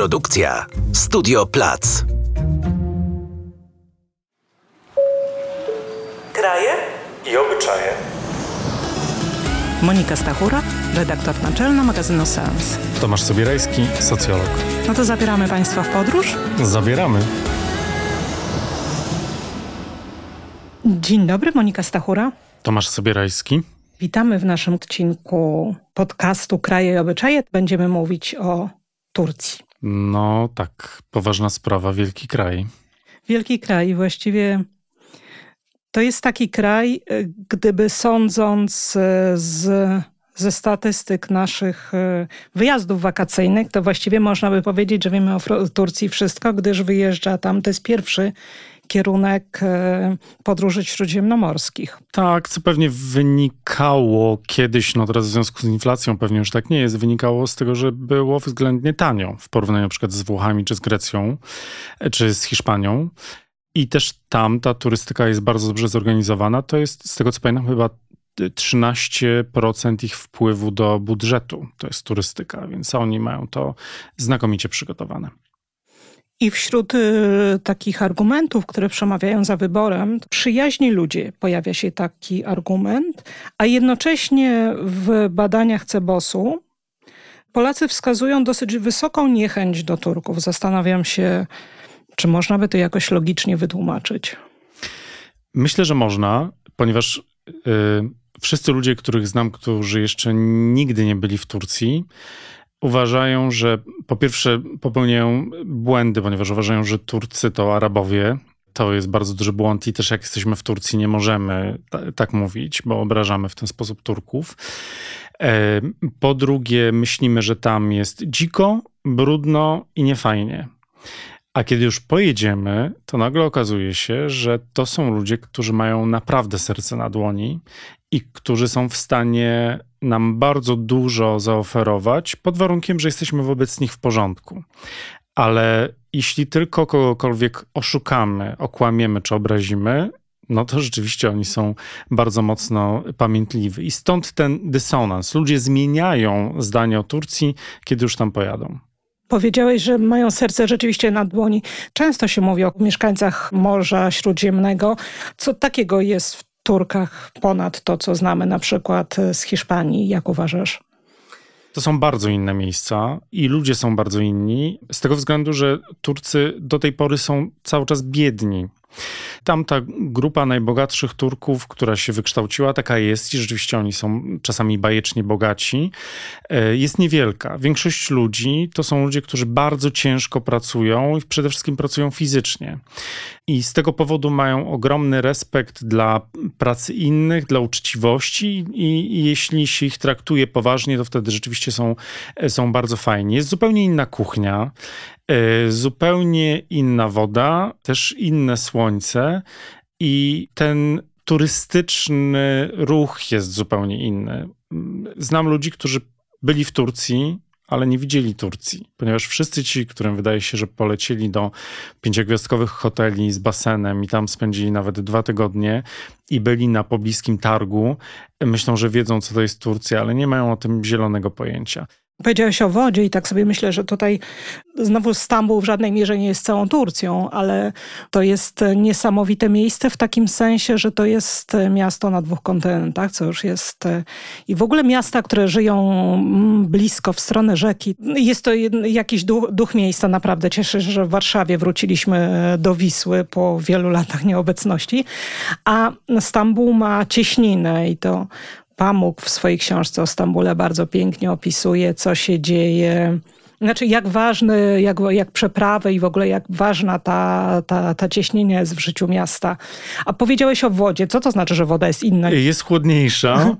Produkcja Studio Plac. Kraje i obyczaje. Monika Stachura, redaktor naczelna magazynu Sens. Tomasz Sobierajski, socjolog. No to zabieramy Państwa w podróż? Zabieramy. Dzień dobry, Monika Stachura. Tomasz Sobierajski. Witamy w naszym odcinku podcastu Kraje i Obyczaje. Będziemy mówić o Turcji. No tak, poważna sprawa, wielki kraj. Wielki kraj, właściwie to jest taki kraj, e, gdyby sądząc e, z, ze statystyk naszych e, wyjazdów wakacyjnych, to właściwie można by powiedzieć, że wiemy o Turcji wszystko, gdyż wyjeżdża tam, to jest pierwszy kierunek podróży śródziemnomorskich. Tak, co pewnie wynikało kiedyś, no teraz w związku z inflacją pewnie już tak nie jest, wynikało z tego, że było względnie tanio w porównaniu na przykład z Włochami, czy z Grecją, czy z Hiszpanią. I też tam ta turystyka jest bardzo dobrze zorganizowana. To jest, z tego co pamiętam, chyba 13% ich wpływu do budżetu to jest turystyka, więc oni mają to znakomicie przygotowane. I wśród y, takich argumentów, które przemawiają za wyborem, przyjaźni ludzie pojawia się taki argument, a jednocześnie w badaniach Cebosu Polacy wskazują dosyć wysoką niechęć do Turków. Zastanawiam się, czy można by to jakoś logicznie wytłumaczyć? Myślę, że można, ponieważ yy, wszyscy ludzie, których znam, którzy jeszcze nigdy nie byli w Turcji, uważają, że po pierwsze popełniają błędy, ponieważ uważają, że Turcy to Arabowie. To jest bardzo duży błąd i też jak jesteśmy w Turcji nie możemy tak mówić, bo obrażamy w ten sposób Turków. E, po drugie myślimy, że tam jest dziko, brudno i niefajnie. A kiedy już pojedziemy, to nagle okazuje się, że to są ludzie, którzy mają naprawdę serce na dłoni i którzy są w stanie nam bardzo dużo zaoferować, pod warunkiem, że jesteśmy wobec nich w porządku. Ale jeśli tylko kogokolwiek oszukamy, okłamiemy czy obrazimy, no to rzeczywiście oni są bardzo mocno pamiętliwi. I stąd ten dysonans. Ludzie zmieniają zdanie o Turcji, kiedy już tam pojadą. Powiedziałeś, że mają serce rzeczywiście na dłoni. Często się mówi o mieszkańcach Morza Śródziemnego. Co takiego jest w Turkach ponad to, co znamy na przykład z Hiszpanii? Jak uważasz? To są bardzo inne miejsca i ludzie są bardzo inni, z tego względu, że Turcy do tej pory są cały czas biedni. Tam ta grupa najbogatszych Turków, która się wykształciła, taka jest i rzeczywiście oni są czasami bajecznie bogaci, e, jest niewielka. Większość ludzi to są ludzie, którzy bardzo ciężko pracują i przede wszystkim pracują fizycznie. I z tego powodu mają ogromny respekt dla pracy innych, dla uczciwości i, i jeśli się ich traktuje poważnie, to wtedy rzeczywiście są, są bardzo fajni. Jest zupełnie inna kuchnia. E, zupełnie inna woda, też inne słońce i ten turystyczny ruch jest zupełnie inny. Znam ludzi, którzy byli w Turcji, ale nie widzieli Turcji, ponieważ wszyscy ci, którym wydaje się, że polecieli do pięciogwiazdkowych hoteli z basenem i tam spędzili nawet dwa tygodnie i byli na pobliskim targu, myślą, że wiedzą, co to jest Turcja, ale nie mają o tym zielonego pojęcia. Powiedziałeś o wodzie i tak sobie myślę, że tutaj znowu Stambuł w żadnej mierze nie jest całą Turcją, ale to jest niesamowite miejsce w takim sensie, że to jest miasto na dwóch kontynentach, co już jest i w ogóle miasta, które żyją mm, blisko w stronę rzeki. Jest to jakiś duch, duch miejsca, naprawdę cieszę się, że w Warszawie wróciliśmy do Wisły po wielu latach nieobecności, a Stambuł ma cieśninę i to Pamuk w swojej książce o Stambule bardzo pięknie opisuje, co się dzieje. Znaczy, jak ważny, jak, jak przeprawy i w ogóle jak ważna ta, ta, ta cieśnina jest w życiu miasta. A powiedziałeś o wodzie. Co to znaczy, że woda jest inna? Jest chłodniejsza.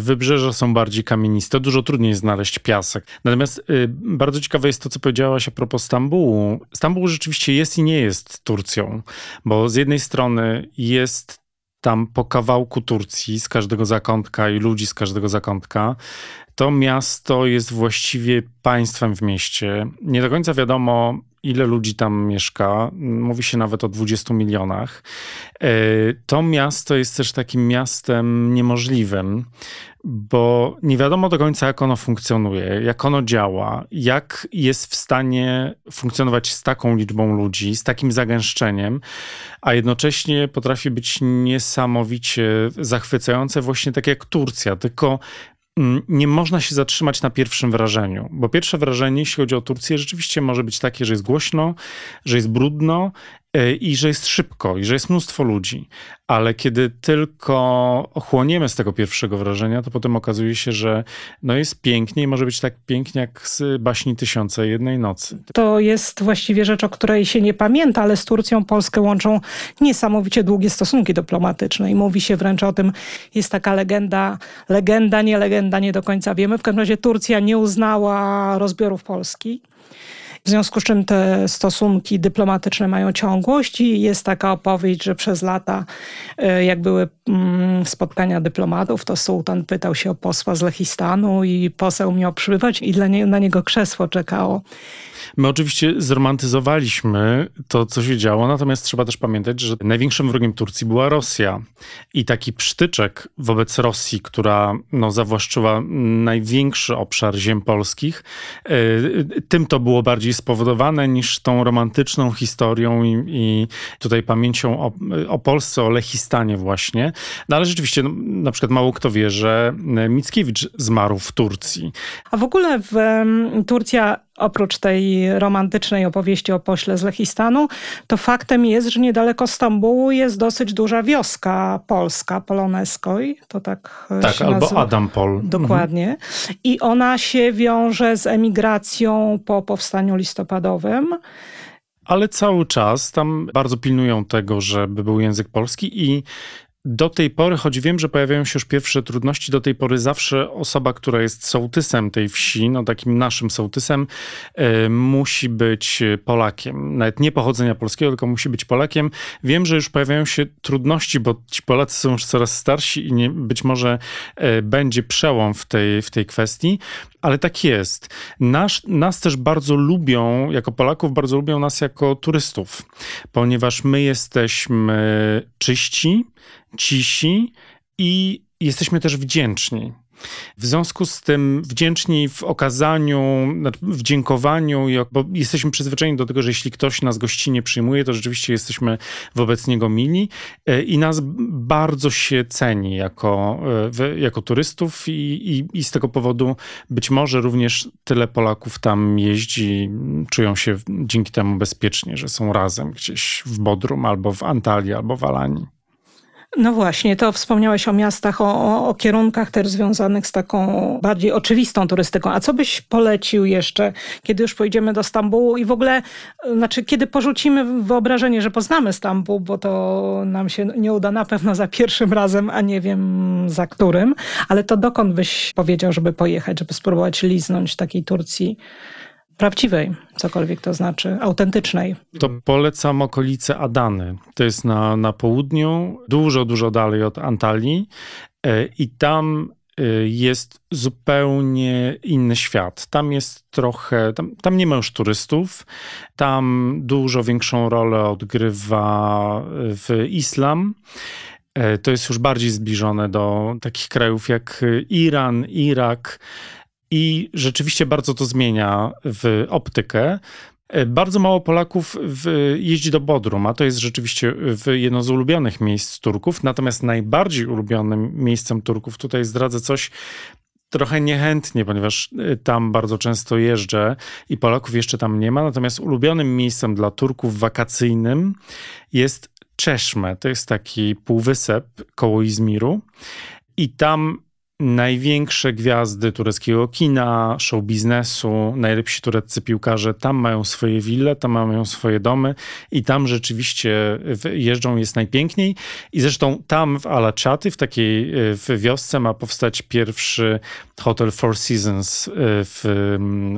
Wybrzeża są bardziej kamieniste. Dużo trudniej znaleźć piasek. Natomiast y, bardzo ciekawe jest to, co powiedziałaś a propos Stambułu. Stambuł rzeczywiście jest i nie jest Turcją, bo z jednej strony jest tam po kawałku Turcji z każdego zakątka i ludzi z każdego zakątka. To miasto jest właściwie państwem w mieście. Nie do końca wiadomo, ile ludzi tam mieszka. Mówi się nawet o 20 milionach. E, to miasto jest też takim miastem niemożliwym, bo nie wiadomo do końca, jak ono funkcjonuje, jak ono działa, jak jest w stanie funkcjonować z taką liczbą ludzi, z takim zagęszczeniem, a jednocześnie potrafi być niesamowicie zachwycające, właśnie tak jak Turcja. Tylko nie można się zatrzymać na pierwszym wrażeniu, bo pierwsze wrażenie, jeśli chodzi o Turcję, rzeczywiście może być takie, że jest głośno, że jest brudno i że jest szybko, i że jest mnóstwo ludzi. Ale kiedy tylko ochłoniemy z tego pierwszego wrażenia, to potem okazuje się, że no jest pięknie i może być tak pięknie jak z baśni Tysiące Jednej Nocy. To jest właściwie rzecz, o której się nie pamięta, ale z Turcją Polskę łączą niesamowicie długie stosunki dyplomatyczne i mówi się wręcz o tym, jest taka legenda, legenda, nie legenda, nie do końca wiemy. W każdym razie Turcja nie uznała rozbiorów Polski. W związku z czym te stosunki dyplomatyczne mają ciągłość i jest taka opowieść, że przez lata, e, jak były mm, spotkania dyplomatów, to sułtan pytał się o posła z Lechistanu i poseł miał przybywać i dla nie, na niego krzesło czekało. My oczywiście zromantyzowaliśmy to, co się działo, natomiast trzeba też pamiętać, że największym wrogiem Turcji była Rosja. I taki przytyczek wobec Rosji, która no, zawłaszczyła największy obszar ziem polskich, e, tym to było bardziej spowodowane niż tą romantyczną historią i, i tutaj pamięcią o, o, Polsce, o Lechistanie właśnie. No ale rzeczywiście, no, na przykład mało kto wie, że Mickiewicz zmarł w Turcji. A w ogóle w Turcja oprócz tej romantycznej opowieści o pośle z Lechistanu, to faktem jest, że niedaleko Stambułu jest dosyć duża wioska polska, Poloneskoj, to tak Tak, się albo nazywa. Adam Pol. Dokładnie. Mhm. I ona się wiąże z emigracją po powstaniu listopadowym. Ale cały czas tam bardzo pilnują tego, żeby był język polski i do tej pory, choć wiem, że pojawiają się już pierwsze trudności, do tej pory zawsze osoba, która jest sołtysem tej wsi, no takim naszym sołtysem, y, musi być Polakiem. Nawet nie pochodzenia polskiego, tylko musi być Polakiem. Wiem, że już pojawiają się trudności, bo ci Polacy są już coraz starsi i nie, być może y, będzie przełom w tej, w tej kwestii, ale tak jest. Nas, nas też bardzo lubią, jako Polaków, bardzo lubią nas jako turystów, ponieważ my jesteśmy czyści, cisi i jesteśmy też wdzięczni. W związku z tym wdzięczni w okazaniu, w dziękowaniu, bo jesteśmy przyzwyczajeni do tego, że jeśli ktoś nas gościnnie przyjmuje, to rzeczywiście jesteśmy wobec niego mili e, i nas bardzo się ceni jako, e, jako turystów i, i, i z tego powodu być może również tyle Polaków tam jeździ, czują się dzięki temu bezpiecznie, że są razem gdzieś w Bodrum albo w Antalii albo w Alanii. No właśnie, to wspomniałeś o miastach, o, o, kierunkach też związanych z taką bardziej oczywistą turystyką. A co byś polecił jeszcze, kiedy już pojedziemy do Stambułu i w ogóle, znaczy kiedy porzucimy wyobrażenie, że poznamy Stambuł, bo to nam się nie uda na pewno za pierwszym razem, a nie wiem za którym, ale to dokąd byś powiedział, żeby pojechać, żeby spróbować liznąć takiej Turcji prawdziwej, cokolwiek to znaczy, autentycznej. To polecam okolice Adany. To jest na, na południu, dużo, dużo dalej od Antalii e, i tam e, jest zupełnie inny świat. Tam jest trochę, tam, tam, nie ma już turystów, tam dużo większą rolę odgrywa w islam. E, to jest już bardziej zbliżone do takich krajów jak Iran, Irak. I rzeczywiście bardzo to zmienia w optykę. E, bardzo mało Polaków w, jeździ do Bodrum, a to jest rzeczywiście jedno z ulubionych miejsc Turków. Natomiast najbardziej ulubionym miejscem Turków, tutaj zdradzę coś trochę niechętnie, ponieważ e, tam bardzo często jeżdżę i Polaków jeszcze tam nie ma. Natomiast ulubionym miejscem dla Turków wakacyjnym jest Czeszme. To jest taki półwysep koło Izmiru. I tam największe gwiazdy tureckiego kina, show biznesu, najlepsi tureccy piłkarze tam mają swoje wille, tam mają swoje domy i tam rzeczywiście jeżdżą, jest najpiękniej. I zresztą tam w Alachaty, w takiej w wiosce ma powstać pierwszy hotel Four Seasons e, w,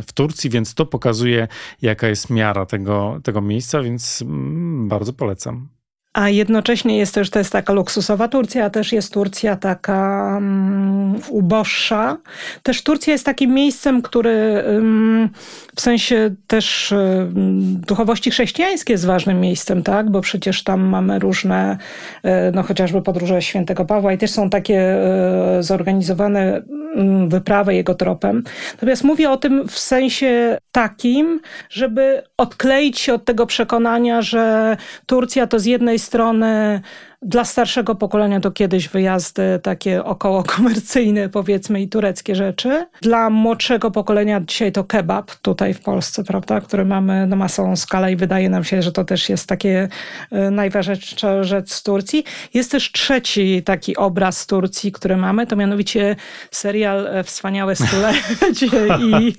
w Turcji, więc to pokazuje jaka jest miara tego, tego miejsca, więc mm, bardzo polecam. A jednocześnie jest też, to jest taka luksusowa Turcja, a też jest Turcja taka um, uboższa. Też Turcja jest takim miejscem, który um, w sensie też um, duchowości chrześcijańskiej jest ważnym miejscem, tak? Bo przecież tam mamy różne, e, no chociażby podróże świętego Pawła i też są takie e, zorganizowane mm, wyprawy jego tropem. Natomiast mówię o tym w sensie takim, żeby odkleić się od tego przekonania, że Turcja to z jednej strony dla starszego pokolenia to kiedyś wyjazdy takie około komercyjne, powiedzmy, i tureckie rzeczy. Dla młodszego pokolenia dzisiaj to kebab tutaj w Polsce, prawda, który mamy na masową skalę i wydaje nam się, że to też jest takie e, najważniejsza rzecz z Turcji. Jest też trzeci taki obraz z Turcji, który mamy, to mianowicie serial e, Wspaniałe Stulecie i,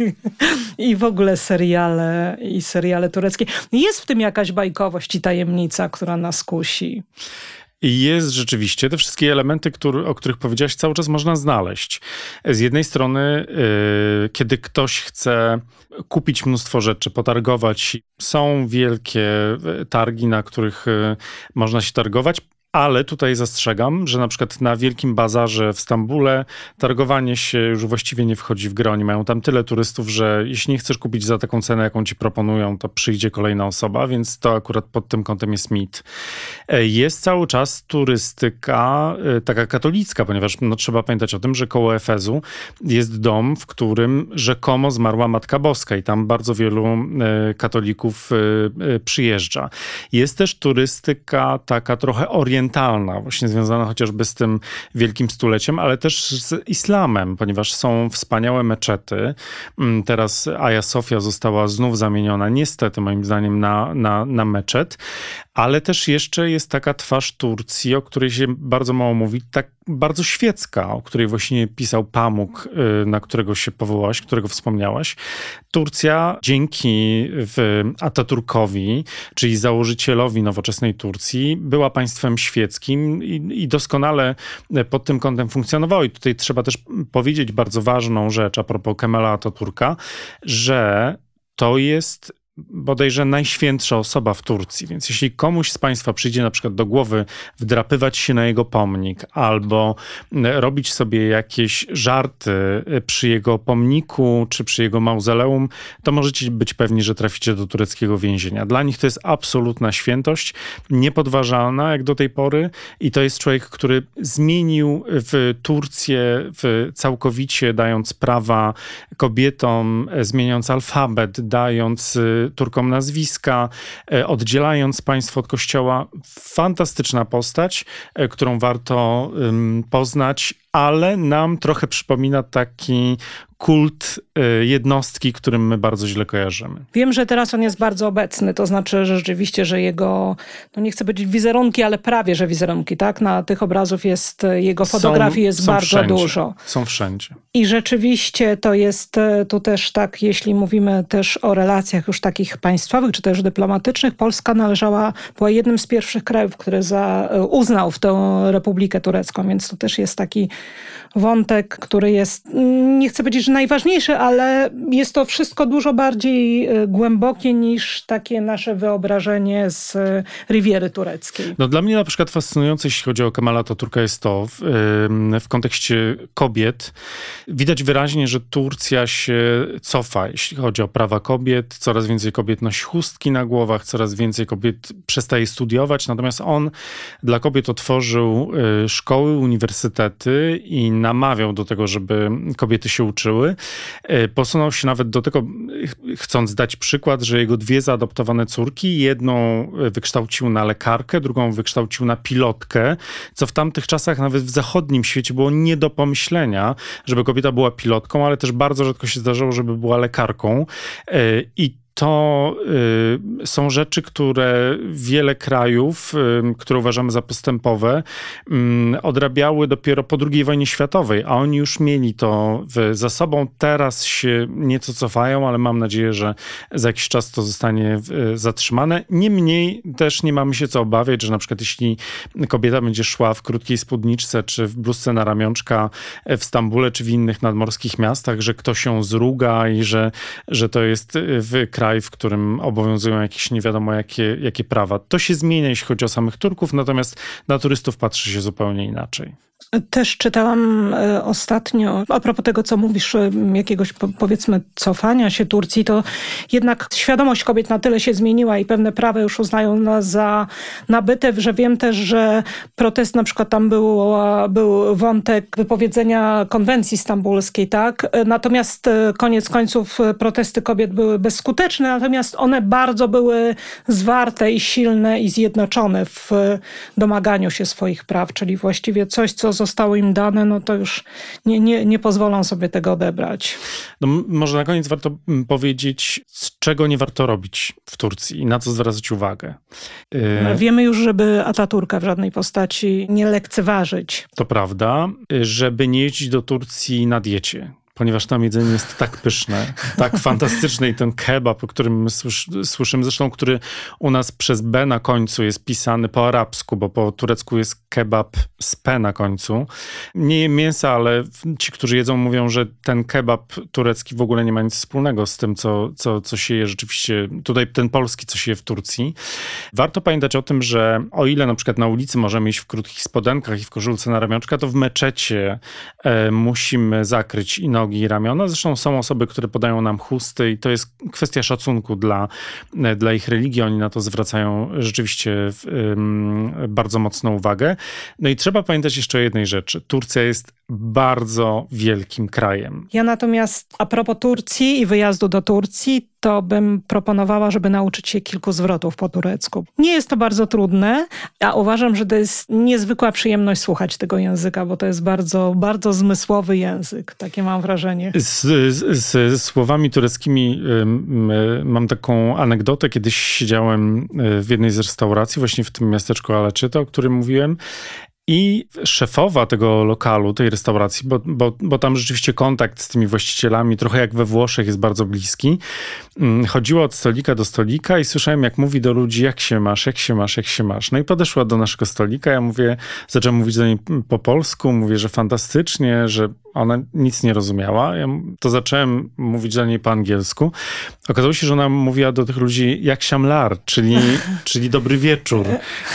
i w ogóle seriale i seriale tureckie. Jest w tym jakaś bajkowość i tajemnica, która nas kusi. I jest rzeczywiście te wszystkie elementy, który, o których powiedziałaś, cały czas można znaleźć. Z jednej strony, yy, kiedy ktoś chce kupić mnóstwo rzeczy, potargować, są wielkie y, targi, na których yy, można się targować. Ale tutaj zastrzegam, że na przykład na Wielkim Bazarze w Stambule targowanie się już właściwie nie wchodzi w grę. Oni mają tam tyle turystów, że jeśli nie chcesz kupić za taką cenę, jaką ci proponują, to przyjdzie kolejna osoba, więc to akurat pod tym kątem jest mit. E, jest cały czas turystyka e, taka katolicka, ponieważ no, trzeba pamiętać o tym, że koło Efezu jest dom, w którym rzekomo zmarła Matka Boska i tam bardzo wielu e, katolików przyjeżdża. Jest też turystyka taka trochę orientalna, orientalna, właśnie związana chociażby z tym wielkim stuleciem, ale też z islamem, ponieważ są wspaniałe meczety. Mm, teraz Aja Sofia została znów zamieniona, niestety moim zdaniem, na, na, na meczet, ale też jeszcze jest taka twarz Turcji, o której się bardzo mało mówi, tak bardzo świecka, o której właśnie pisał Pamuk, y, na którego się powołałaś, którego wspomniałaś. Turcja dzięki Ataturkowi, czyli założycielowi nowoczesnej Turcji, była państwem świeckim i, i doskonale pod tym kątem funkcjonowała. I tutaj trzeba też powiedzieć bardzo ważną rzecz a propos Kemala Ataturka, że to jest bodajże najświętsza osoba w Turcji. Więc jeśli komuś z Państwa przyjdzie na przykład do głowy wdrapywać się na jego pomnik albo robić sobie jakieś żarty przy jego pomniku czy przy jego mauzoleum, to możecie być pewni, że traficie do tureckiego więzienia. Dla nich to jest absolutna świętość, niepodważalna jak do tej pory i to jest człowiek, który zmienił w Turcję w całkowicie dając prawa kobietom, zmieniając alfabet, dając Turkom nazwiska, e, oddzielając państwo od kościoła. Fantastyczna postać, e, którą warto poznać, ale nam trochę przypomina taki kult y, jednostki, którym my bardzo źle kojarzymy. Wiem, że teraz on jest bardzo obecny, to znaczy że rzeczywiście, że jego, no nie chcę powiedzieć wizerunki, ale prawie, że wizerunki, tak? Na tych obrazów jest, jego fotografii jest są bardzo wszędzie. dużo. Są wszędzie. I rzeczywiście to jest e, tu też tak, jeśli mówimy też o relacjach już takich państwowych, czy też dyplomatycznych, Polska należała, była jednym z pierwszych krajów, który za, e, uznał w tę Republikę Turecką, więc to też jest taki wątek, który jest, mm, nie chcę powiedzieć, że ale jest to wszystko dużo bardziej e, głębokie niż takie nasze wyobrażenie z e, Riviery Tureckiej. No dla mnie na przykład fascynujące, jeśli chodzi o Kemala Turka jest to w, w kontekście kobiet. Widać wyraźnie, że Turcja się cofa, jeśli chodzi o prawa kobiet. Coraz więcej kobiet nosi chustki na głowach, coraz więcej kobiet przestaje studiować. Natomiast on dla kobiet otworzył e, szkoły, uniwersytety i namawiał do tego, żeby kobiety się uczyły. E, posunął się nawet do tego, chcąc dać przykład, że jego dwie zaadoptowane córki, jedną wykształcił na lekarkę, drugą wykształcił na pilotkę, co w tamtych czasach nawet w zachodnim świecie było nie do pomyślenia, żeby kobieta była pilotką, ale też bardzo rzadko się zdarzało, żeby była lekarką. E, I to y, są rzeczy, które wiele krajów, y, które uważamy za postępowe, y, odrabiały dopiero po II wojnie światowej, a oni już mieli to w, za sobą. Teraz się nieco cofają, ale mam nadzieję, że za jakiś czas to zostanie y, zatrzymane. Niemniej też nie mamy się co obawiać, że na przykład jeśli kobieta będzie szła w krótkiej spódniczce czy w bluzce na ramionczka w Stambule czy w innych nadmorskich miastach, że ktoś się zruga i że, że to jest w kraju kraj, w którym obowiązują jakieś nie wiadomo jakie, jakie prawa. To się zmienia, jeśli chodzi o samych Turków, natomiast na turystów patrzy się zupełnie inaczej. Też czytałam e, ostatnio, a propos tego, co mówisz, e, jakiegoś powiedzmy cofania się Turcji, to jednak świadomość kobiet na tyle się zmieniła i pewne prawa już uznają za nabyte, że wiem też, że protest na przykład tam był, był wątek wypowiedzenia konwencji stambulskiej, tak? E, natomiast koniec końców protesty kobiet były bezskuteczne, natomiast one bardzo były zwarte i silne i zjednoczone w domaganiu się swoich praw, czyli właściwie coś, co zostało im dane, no to już nie, nie, nie pozwolą sobie tego odebrać. No, może na koniec warto powiedzieć, czego nie warto robić w Turcji i na co zwracać uwagę. Y, wiemy już, żeby Ataturka w żadnej postaci nie lekceważyć. To prawda, y, żeby nie jeździć do Turcji na diecie ponieważ tam jedzenie jest tak pyszne, tak fantastyczne i ten kebab, o którym my słyszymy, zresztą który u nas przez B na końcu jest pisany po arabsku, bo po turecku jest kebab z P na końcu. Nie je mięsa, ale ci, którzy jedzą mówią, że ten kebab turecki w ogóle nie ma nic wspólnego z tym, co, co, co się je rzeczywiście, tutaj ten polski, co się je w Turcji. Warto pamiętać o tym, że o ile na przykład na ulicy możemy iść w krótkich spodenkach i w koszulce na ramionczka, to w meczecie e, musimy zakryć i nogi nogi i ramiona. Zresztą są osoby, które podają nam chusty i to jest kwestia szacunku dla, dla ich religii. Oni na to zwracają rzeczywiście bardzo mocną uwagę. No i trzeba pamiętać jeszcze o jednej rzeczy. Turcja jest bardzo wielkim krajem. Ja natomiast a propos Turcji i wyjazdu do Turcji, to bym proponowała, żeby nauczyć się kilku zwrotów po turecku. Nie jest to bardzo trudne, a uważam, że to jest niezwykła przyjemność słuchać tego języka, bo to jest bardzo, bardzo zmysłowy język. Takie mam wrażenie. Z, z, z słowami tureckimi y, mam taką anegdotę. Kiedyś siedziałem y, w jednej z restauracji, właśnie w tym miasteczku Aleczyta, o którym mówiłem i szefowa tego lokalu, tej restauracji, bo, bo, bo tam rzeczywiście kontakt z tymi właścicielami, trochę jak we Włoszech, jest bardzo bliski, mm, chodziła od stolika do stolika i słyszałem, jak mówi do ludzi, jak się masz, jak się masz, jak się masz. No i podeszła do naszego stolika, ja mówię, zacząłem mówić do niej po polsku, mówię, że fantastycznie, że ona nic nie rozumiała. Ja to zacząłem mówić do niej po angielsku. Okazało się, że ona mówiła do tych ludzi jak siamlar, czyli, czyli dobry wieczór.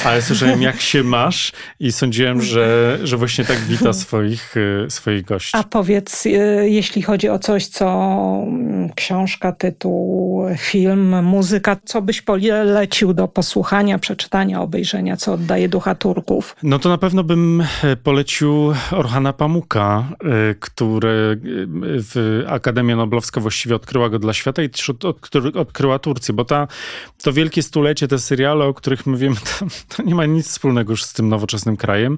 A ja słyszałem jak się masz i sądziłem, że, że właśnie tak wita swoich, y, swoich gości. A powiedz, y, jeśli chodzi o coś, co mm, książka, tytuł, film, muzyka, co byś polecił do posłuchania, przeczytania, obejrzenia, co oddaje ducha Turków? No to na pewno bym e, polecił Orhana Pamuka, e, który w Akademia Noblowska właściwie odkryła go dla świata i odkryła Turcję, bo ta, to wielkie stulecie, te seriale, o których my wiemy, to, to nie ma nic wspólnego już z tym nowoczesnym krajem.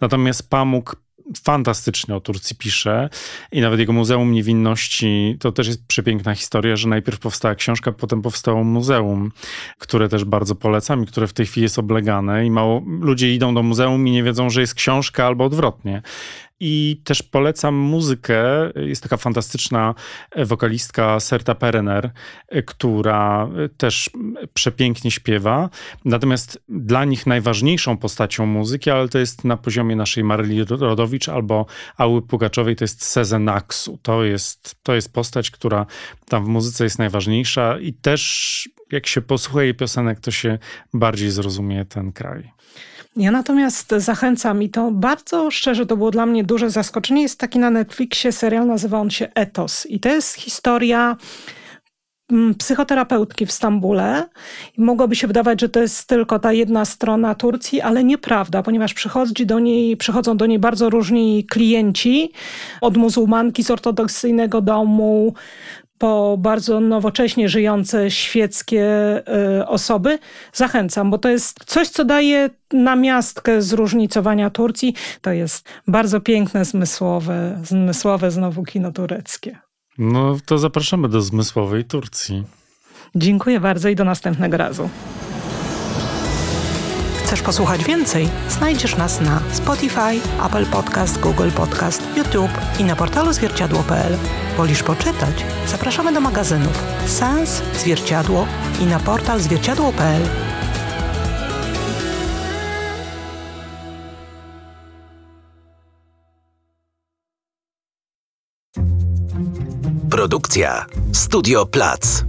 Natomiast Pamuk fantastycznie o Turcji pisze i nawet jego Muzeum Niewinności to też jest przepiękna historia, że najpierw powstała książka, potem powstało muzeum, które też bardzo polecam i które w tej chwili jest oblegane i mało ludzie idą do muzeum i nie wiedzą, że jest książka albo odwrotnie. I też polecam muzykę. Jest taka fantastyczna wokalistka Serta Perener, która też przepięknie śpiewa. Natomiast dla nich najważniejszą postacią muzyki, ale to jest na poziomie naszej Maryli Rodowicz albo Ały Pugaczowej, to jest Sezen Aksu. To jest, to jest postać, która tam w muzyce jest najważniejsza i też jak się posłucha jej piosenek, to się bardziej zrozumie ten kraj. Ja natomiast zachęcam i to bardzo szczerze, to było dla mnie duże zaskoczenie. Jest taki na Netflixie serial, nazywa on się Etos. I to jest historia mm, psychoterapeutki w Stambule. Mogłoby się wydawać, że to jest tylko ta jedna strona Turcji, ale nieprawda, ponieważ przychodzi do niej, przychodzą do niej bardzo różni klienci, od muzułmanki z ortodoksyjnego domu, po bardzo nowocześnie żyjące świeckie y, osoby. Zachęcam, bo to jest coś, co daje namiastkę zróżnicowania Turcji. To jest bardzo piękne, zmysłowe, zmysłowe znowu kino tureckie. No to zapraszamy do zmysłowej Turcji. Dziękuję bardzo i do następnego razu. Chcesz posłuchać więcej? Znajdziesz nas na Spotify, Apple Podcast, Google Podcast, YouTube i na portalu zwierciadło.pl. Wolisz poczytać? Zapraszamy do magazynów Sens, Zwierciadło i na portal zwierciadło.pl. Produkcja Studio Plac.